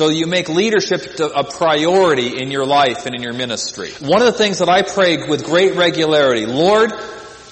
So you make leadership a priority in your life and in your ministry. One of the things that I pray with great regularity, Lord,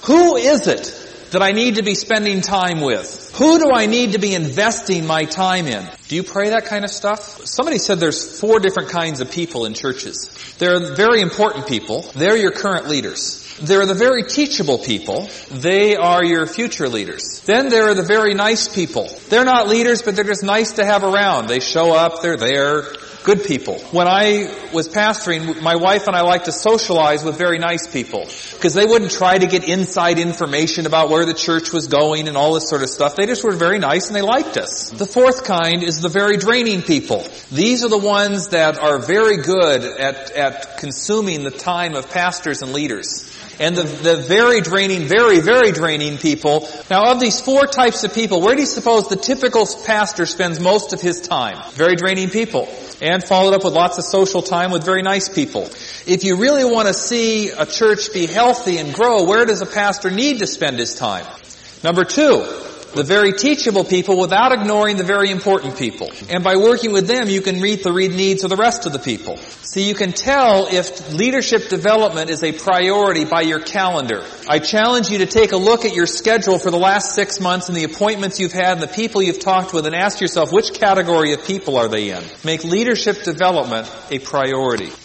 who is it that I need to be spending time with? Who do I need to be investing my time in? Do you pray that kind of stuff? Somebody said there's four different kinds of people in churches. There are very important people. They're your current leaders. There are the very teachable people. They are your future leaders. Then there are the very nice people. They're not leaders, but they're just nice to have around. They show up, they're there, good people. When I was pastoring, my wife and I liked to socialize with very nice people because they wouldn't try to get inside information about where the church was going and all this sort of stuff. They just were very nice and they liked us. The fourth kind is the very draining people. These are the ones that are very good at, at consuming the time of pastors and leaders and the, the very draining, very, very draining people. Now of these four types of people, where do you suppose the typical pastor spends most of his time? Very draining people. And followed up with lots of social time with very nice people. If you really want to see a church be healthy and grow, where does a pastor need to spend his time? Number two, the very teachable people without ignoring the very important people. And by working with them, you can meet the read needs of the rest of the people. See, you can tell if leadership development is a priority by your calendar. I challenge you to take a look at your schedule for the last six months and the appointments you've had and the people you've talked with and ask yourself which category of people are they in. Make leadership development a priority.